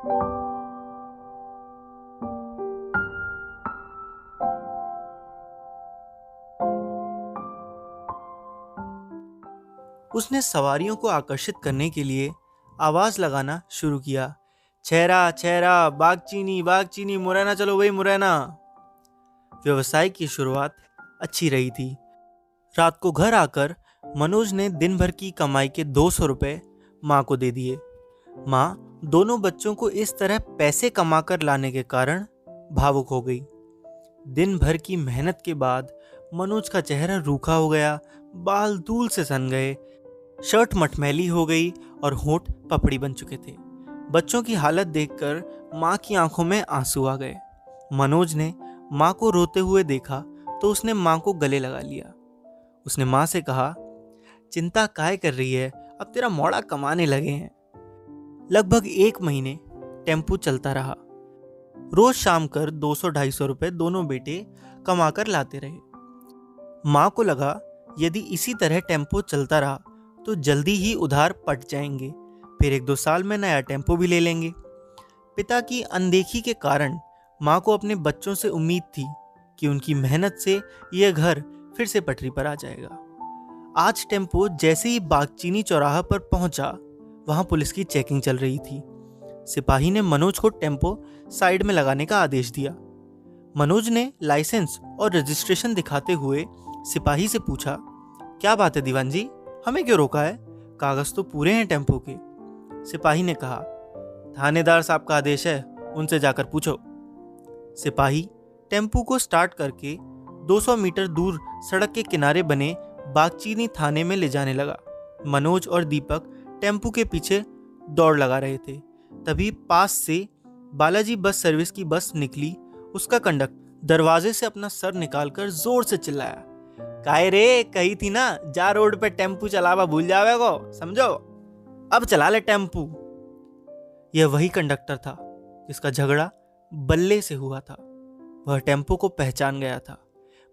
उसने सवारियों को आकर्षित करने के लिए आवाज़ लगाना शुरू किया। छेरा छेरा बाग चीनी बाग चीनी मुरैना चलो भाई, मुरैना। व्यवसाय की शुरुआत अच्छी रही थी। रात को घर आकर मनोज ने दिन भर की कमाई के दो सौ रुपये माँ को दे दिए। माँ दोनों बच्चों को इस तरह पैसे कमाकर लाने के कारण भावुक हो गई। दिन भर की मेहनत के बाद मनोज का चेहरा रूखा हो गया, बाल धूल से सन गए, शर्ट मटमैली हो गई और होठ पपड़ी बन चुके थे। बच्चों की हालत देखकर माँ की आँखों में आँसू आ गए। मनोज ने माँ को रोते हुए देखा तो उसने माँ को गले लगा लिया। उसने माँ से कहा, चिंता काय कर रही है? अब तेरा मोड़ा कमाने लगे हैं। लगभग एक महीने टेंपू चलता रहा। रोज शाम कर 200-250 रुपए दोनों बेटे कमाकर लाते रहे। माँ को लगा, यदि इसी तरह टेंपो चलता रहा तो जल्दी ही उधार पट जाएँगे। फिर एक दो साल में नया टेंपो भी ले लेंगे। पिता की अनदेखी के कारण माँ को अपने बच्चों से उम्मीद थी कि उनकी मेहनत से यह घर फिर से पटरी पर आ जाएगा। आज टेंपो जैसे ही बागचीनी चौराहा पर पहुँचा वहाँ पुलिस की चेकिंग चल रही थी। सिपाही ने मनोज को टेंपो साइड में लगाने का आदेश दिया। मनोज ने लाइसेंस और रजिस्ट्रेशन दिखाते हुए सिपाही से पूछा, क्या बात है दीवान जी हमें क्यों रोका है? कागज़ तो पूरे हैं टेंपो के। सिपाही ने कहा, थानेदार साहब का आदेश है, उनसे जाकर पूछो। सिपाही टेंपो को स्टार्ट करके 200 मीटर दूर सड़क के किनारे बने बागचीनी थाने में ले जाने लगा। मनोज और दीपक टेंपू के पीछे दौड़ लगा रहे थे। तभी पास से बालाजी बस सर्विस की बस निकली। उसका कंडक्टर दरवाजे से अपना सर निकालकर ज़ोर से चिल्लाया। काय रे, कही थी ना, जा रोड पे टेंपू चलावा भूल जावे को समझो? अब चला ले टेंपू। यह वही कंडक्टर था जिसका झगड़ा बल्ले से हुआ था। वह टेंपो को पहचान गया था।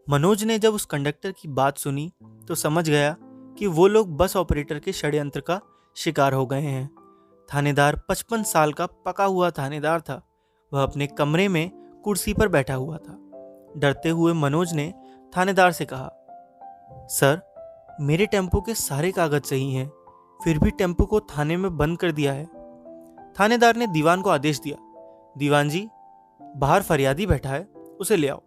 मनोज ने जब उस कंडक्टर की बात सुनी तो समझ गया कि वो लोग बस ऑपरेटर के षड्यंत्र का शिकार हो गए हैं। थानेदार पचपन साल का पका हुआ थानेदार था। वह अपने कमरे में कुर्सी पर बैठा हुआ था। डरते हुए मनोज ने थानेदार से कहा, सर, मेरे टेंपो के सारे कागज़ सही हैं, फिर भी टेंपो को थाने में बंद कर दिया है। थानेदार ने दीवान को आदेश दिया, दीवान जी, बाहर फरियादी बैठा है, उसे ले आओ।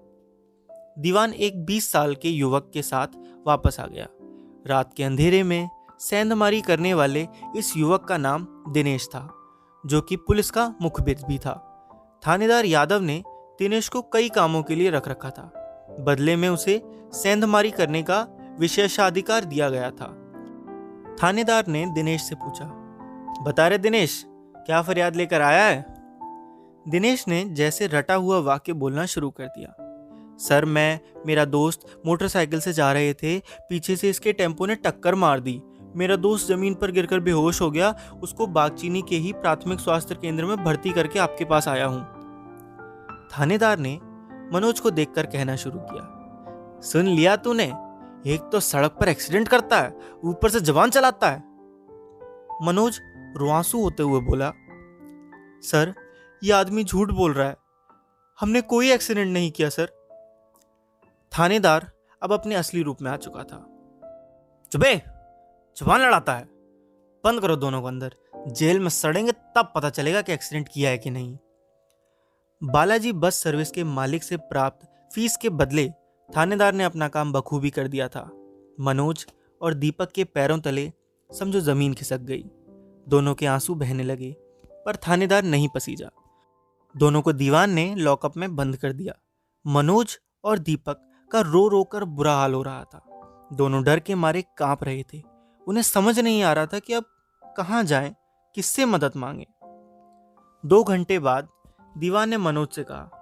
दीवान एक 20 साल के युवक के साथ वापस आ गया। रात के अंधेरे में सेंधमारी करने वाले इस युवक का नाम दिनेश था, जो कि पुलिस का मुखबिर भी था। थानेदार यादव ने दिनेश को कई कामों के लिए रख रखा था। बदले में उसे सेंधमारी करने का विशेषाधिकार दिया गया था। थानेदार ने दिनेश से पूछा, बता रहे दिनेश, क्या फरियाद लेकर आया है? दिनेश ने जैसे रटा हुआ वाक्य बोलना शुरू कर दिया, सर, मैं, मेरा दोस्त मोटरसाइकिल से जा रहे थे, पीछे से इसके टेंपो ने टक्कर मार दी मेरा दोस्त ज़मीन पर गिरकर बेहोश हो गया, उसको बागचीनी के ही प्राथमिक स्वास्थ्य केंद्र में भर्ती करके आपके पास आया हूँ। थानेदार ने मनोज को देखकर कहना शुरू किया, सुन लिया तूने, एक तो सड़क पर एक्सीडेंट करता है, ऊपर से जवान चलाता है। मनोज रुआंसू होते हुए बोला, सर, ये आदमी झूठ बोल रहा है, हमने कोई एक्सीडेंट नहीं किया, सर। थानेदार अब अपने असली रूप में आ चुका था। चुपे! ज़ुबान लड़ाता है। बंद करो दोनों को अंदर। जेल में सड़ेंगे तब पता चलेगा कि एक्सीडेंट किया है कि नहीं। बालाजी बस सर्विस के मालिक से प्राप्त फ़ीस के बदले थानेदार ने अपना काम बखूबी कर दिया था। मनोज और दीपक के पैरों तले समझो ज़मीन खिसक गई। दोनों के आँसू बहने लगे, पर थानेदार नहीं पसीजा। दोनों को दीवान ने लॉकअप में बंद कर दिया। मनोज और दीपक का रो रो कर बुरा हाल हो रहा था। दोनों डर के मारे काँप रहे थे। उन्हें समझ नहीं आ रहा था कि अब कहाँ जाएँ, किससे मदद मांगे। दो घंटे बाद दीवान ने मनोज से कहा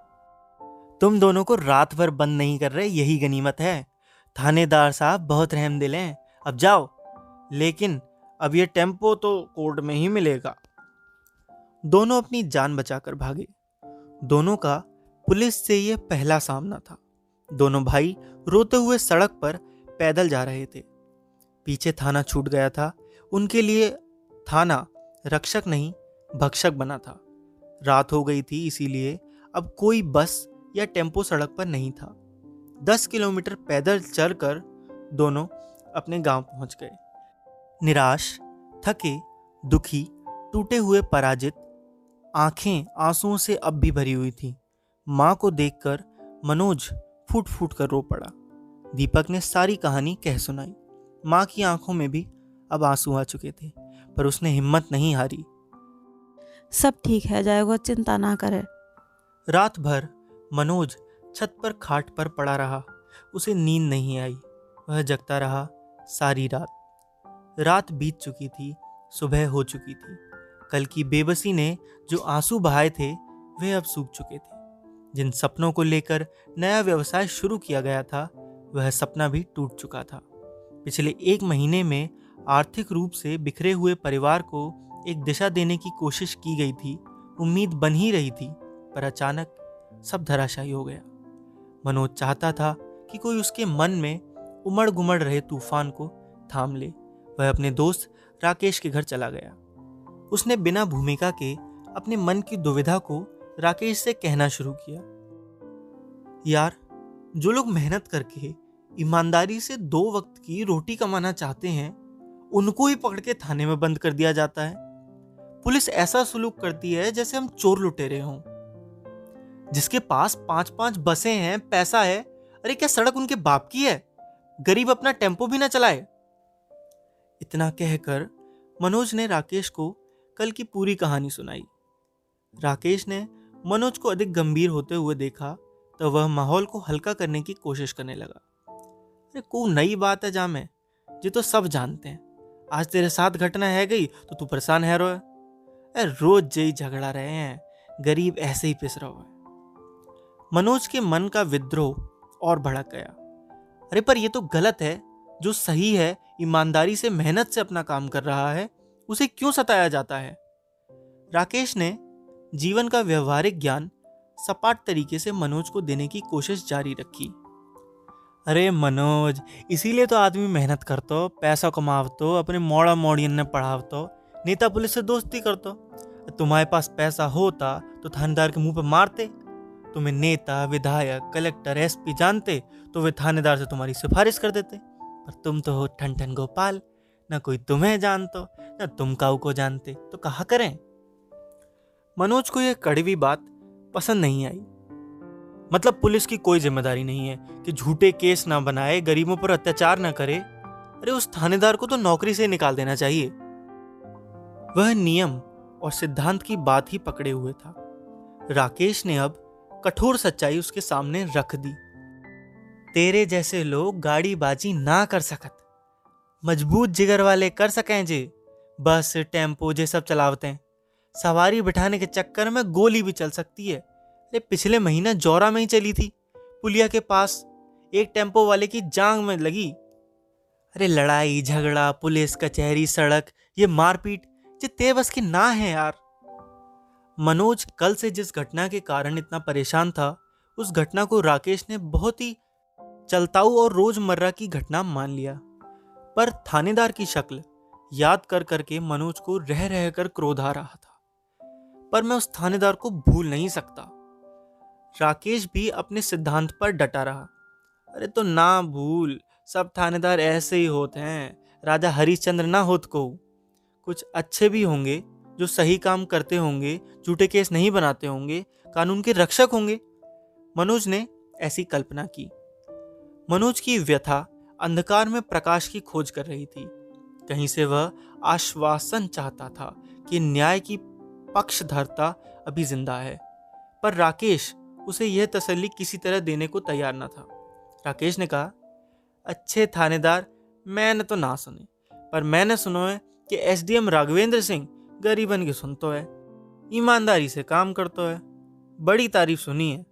तुम दोनों को रात भर बंद नहीं कर रहे यही गनीमत है। थानेदार साहब बहुत रहम दिल हैं अब जाओ। लेकिन अब ये टेंपो तो कोर्ट में ही मिलेगा। दोनों अपनी जान बचाकर भागे। दोनों का पुलिस से यह पहला सामना था। दोनों भाई रोते हुए सड़क पर पैदल जा रहे थे। पीछे थाना छूट गया था। उनके लिए थाना रक्षक नहीं, भक्षक बना था। रात हो गई थी इसीलिए अब कोई बस या टेंपो सड़क पर नहीं था। दस किलोमीटर पैदल चलकर दोनों अपने गाँव पहुँच गए। निराश, थके, दुखी, टूटे हुए पराजित, आँखें आंसुओं से अब भी भरी हुई थी। माँ को देखकर मनोज फूट फूट कर रो पड़ा। दीपक ने सारी कहानी कह सुनाई। माँ की आँखों में भी अब आँसू आ चुके थे पर उसने हिम्मत नहीं हारी। सब ठीक है जाएगा चिंता ना करे। रात भर मनोज छत पर खाट पर पड़ा रहा उसे नींद नहीं आई वह जगता रहा सारी रात। रात बीत चुकी थी सुबह हो चुकी थी। कल की बेबसी ने जो आँसू बहाए थे वे अब सूख चुके थे। जिन सपनों को लेकर नया व्यवसाय शुरू किया गया था वह सपना भी टूट चुका था। पिछले एक महीने में आर्थिक रूप से बिखरे हुए परिवार को एक दिशा देने की कोशिश की गई थी, उम्मीद बन ही रही थी, पर अचानक सब धराशायी हो गया। मनोज चाहता था कि कोई उसके मन में उमड़ गुमड़ रहे तूफ़ान को थाम ले। वह अपने दोस्त राकेश के घर चला गया। उसने बिना भूमिका के अपने मन की दुविधा को राकेश से कहना शुरू किया। यार, जो लोग मेहनत करके ईमानदारी से दो वक्त की रोटी कमाना चाहते हैं, उनको ही पकड़ के थाने में बंद कर दिया जाता है। पुलिस ऐसा सुलूक करती है जैसे हम चोर लुटेरे हों। जिसके पास पाँच पाँच बसें हैं, पैसा है, अरे क्या सड़क उनके बाप की है? गरीब अपना टेंपो भी ना चलाए। इतना कहकर मनोज ने राकेश को कल की पूरी कहानी सुनाई। राकेश ने मनोज को अधिक गंभीर होते हुए देखा तो वह माहौल को हल्का करने की कोशिश करने लगा। अरे को नई बात है जामे। ये तो सब जानते हैं। आज तेरे साथ घटना है गई तो तू परेशान है रो अरे रोज जई झगड़ा रहे हैं, गरीब ऐसे ही पिस रहा है मनोज के मन का विद्रोह और भड़क गया। अरे, पर यह तो गलत है। जो सही है, ईमानदारी से मेहनत से अपना काम कर रहा है, उसे क्यों सताया जाता है? राकेश ने जीवन का व्यवहारिक ज्ञान सपाट तरीके से मनोज को देने की कोशिश जारी रखी। अरे मनोज, इसीलिए तो आदमी मेहनत करतो, पैसा कमावतो, अपने मोड़ा मोड़ियन ने पढ़ावतो नेता पुलिस से दोस्ती करतो। तुम्हारे पास पैसा होता तो थानेदार के मुँह पे मारते। तुम्हें नेता, विधायक, कलेक्टर, एसपी जानते तो वे थानेदार से तुम्हारी सिफारिश कर देते। पर तुम तो हो ठन ठन गोपाल, न कोई तुम्हें जानतो, न तुम काऊ को जानते तो कहा करें? मनोज को यह कड़वी बात पसंद नहीं आई। मतलब पुलिस की कोई ज़िम्मेदारी नहीं है कि झूठे केस ना बनाए, गरीबों पर अत्याचार ना करे। अरे, उस थानेदार को तो नौकरी से निकाल देना चाहिए। वह नियम और सिद्धांत की बात ही पकड़े हुए था। राकेश ने अब कठोर सच्चाई उसके सामने रख दी। तेरे जैसे लोग गाड़ी बाजी ना कर सकत। मज़बूत जिगर वाले कर सकें जे। बस, टेंपो, जे सब चलावते। हैं सवारी बिठाने के चक्कर में गोली भी चल सकती है। अरे पिछले महीना जौरा में ही चली थी, पुलिया के पास। एक टेंपो वाले की जांग में लगी। अरे लड़ाई, झगड़ा, पुलिस, कचहरी, सड़क, ये मारपीट, ये ते बस की ना है यार। मनोज कल से जिस घटना के कारण इतना परेशान था, उस घटना को राकेश ने बहुत ही चलताऊ और रोज़मर्रा की घटना मान लिया। पर थानेदार की शक्ल याद कर करके मनोज को रह रह कर क्रोध आ रहा था। पर मैं उस थानेदार को भूल नहीं सकता। राकेश भी अपने सिद्धांत पर डटा रहा। अरे तो ना भूल, सब थानेदार ऐसे ही होते हैं। राजा हरिश्चंद्र ना होत को। कुछ अच्छे भी होंगे, जो सही काम करते होंगे, झूठे केस नहीं बनाते होंगे, कानून के रक्षक होंगे। मनोज ने ऐसी कल्पना की। मनोज की व्यथा अंधकार में प्रकाश की खोज कर रही थी। कहीं से वह आश्वासन चाहता था कि न्याय की पक्षधरता अभी ज़िंदा है। पर राकेश उसे यह तसल्ली किसी तरह देने को तैयार न था। राकेश ने कहा, अच्छे थानेदार, मैंने तो ना सुने, पर मैंने सुनो है कि एसडीएम राघवेंद्र सिंह गरीबन की सुनतो है, ईमानदारी से काम करतो है। बड़ी तारीफ़ सुनी है।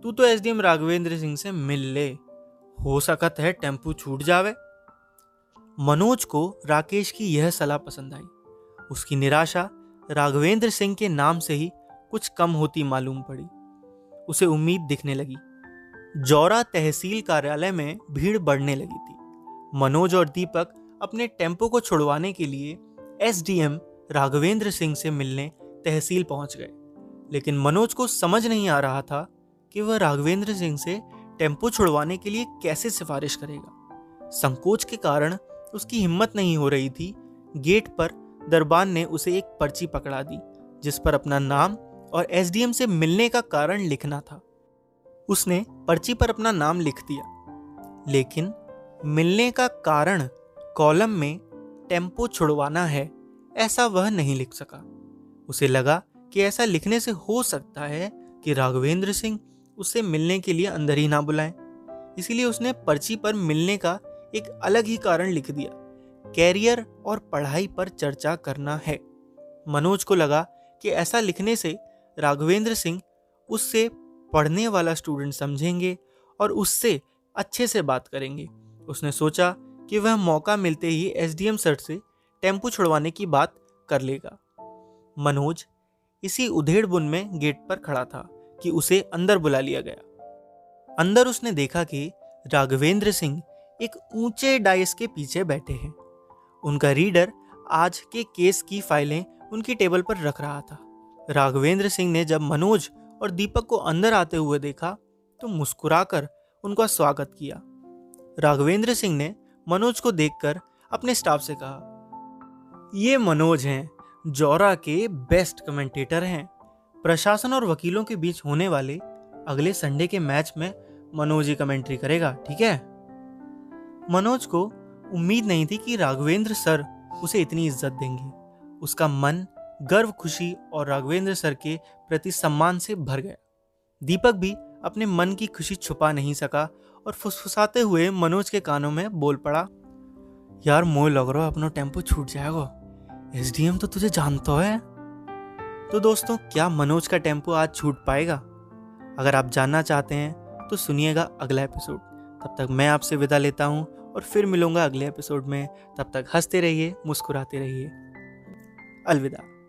तू तो एसडीएम राघवेंद्र सिंह से मिल ले। हो सकत है टेंपू छूट जावे। मनोज को राकेश की यह सलाह पसंद आई। उसकी निराशा राघवेंद्र सिंह के नाम से ही कुछ कम होती मालूम पड़ी। उसे उम्मीद दिखने लगी। जौरा तहसील कार्यालय में भीड़ बढ़ने लगी थी। मनोज और दीपक अपने टेंपो को छुड़वाने के लिए एसडीएम राघवेंद्र सिंह से मिलने तहसील पहुँच गए। लेकिन मनोज को समझ नहीं आ रहा था कि वह राघवेंद्र सिंह से टेंपो छुड़वाने के लिए कैसे सिफारिश करेगा। संकोच के कारण उसकी हिम्मत नहीं हो रही थी। गेट पर दरबान ने उसे एक पर्ची पकड़ा दी, जिस पर अपना नाम और एसडीएम से मिलने का कारण लिखना था। उसने पर्ची पर अपना नाम लिख दिया। लेकिन मिलने का कारण कॉलम में टेंपो छुड़वाना है, ऐसा वह नहीं लिख सका। उसे लगा कि ऐसा लिखने से हो सकता है कि राघवेंद्र सिंह उससे मिलने के लिए अंदर ही ना बुलाएँ। इसीलिए उसने पर्ची पर मिलने का एक अलग ही कारण लिख दिया। कैरियर और पढ़ाई पर चर्चा करना है। मनोज को लगा कि ऐसा लिखने से राघवेंद्र सिंह उससे पढ़ने वाला स्टूडेंट समझेंगे और उससे अच्छे से बात करेंगे। उसने सोचा कि वह मौका मिलते ही एसडीएम सर से टेंपो छुड़वाने की बात कर लेगा। मनोज इसी उधेड़ बुन में गेट पर खड़ा था कि उसे अंदर बुला लिया गया। अंदर उसने देखा कि राघवेंद्र सिंह एक ऊँचे डाइस के पीछे बैठे हैं। उनका रीडर आज के केस की फाइलें उनकी टेबल पर रख रहा था। राघवेंद्र सिंह ने जब मनोज और दीपक को अंदर आते हुए देखा तो मुस्कुराकर उनका स्वागत किया। राघवेंद्र सिंह ने मनोज को देखकर अपने स्टाफ से कहा, ये मनोज हैं, जौरा के बेस्ट कमेंटेटर हैं। प्रशासन और वकीलों के बीच होने वाले अगले संडे के मैच में मनोज ही कमेंट्री करेगा, ठीक है? मनोज को उम्मीद नहीं थी कि राघवेंद्र सर उसे इतनी इज़्ज़त देंगे। उसका मन गर्व, खुशी और राघवेंद्र सर के प्रति सम्मान से भर गया। दीपक भी अपने मन की खुशी छुपा नहीं सका और फुसफुसाते हुए मनोज के कानों में बोल पड़ा, यार, मोह लग रहा अपना टेंपो छूट जाएगा। एसडीएम तो तुझे जानता है। तो दोस्तों, क्या मनोज का टेंपो आज छूट पाएगा? अगर आप जानना चाहते हैं तो सुनिएगा अगला एपिसोड। तब तक मैं आपसे विदा लेता हूँ और फिर मिलूँगा अगले एपिसोड में। तब तक हँसते रहिए, मुस्कुराते रहिए। अलविदा।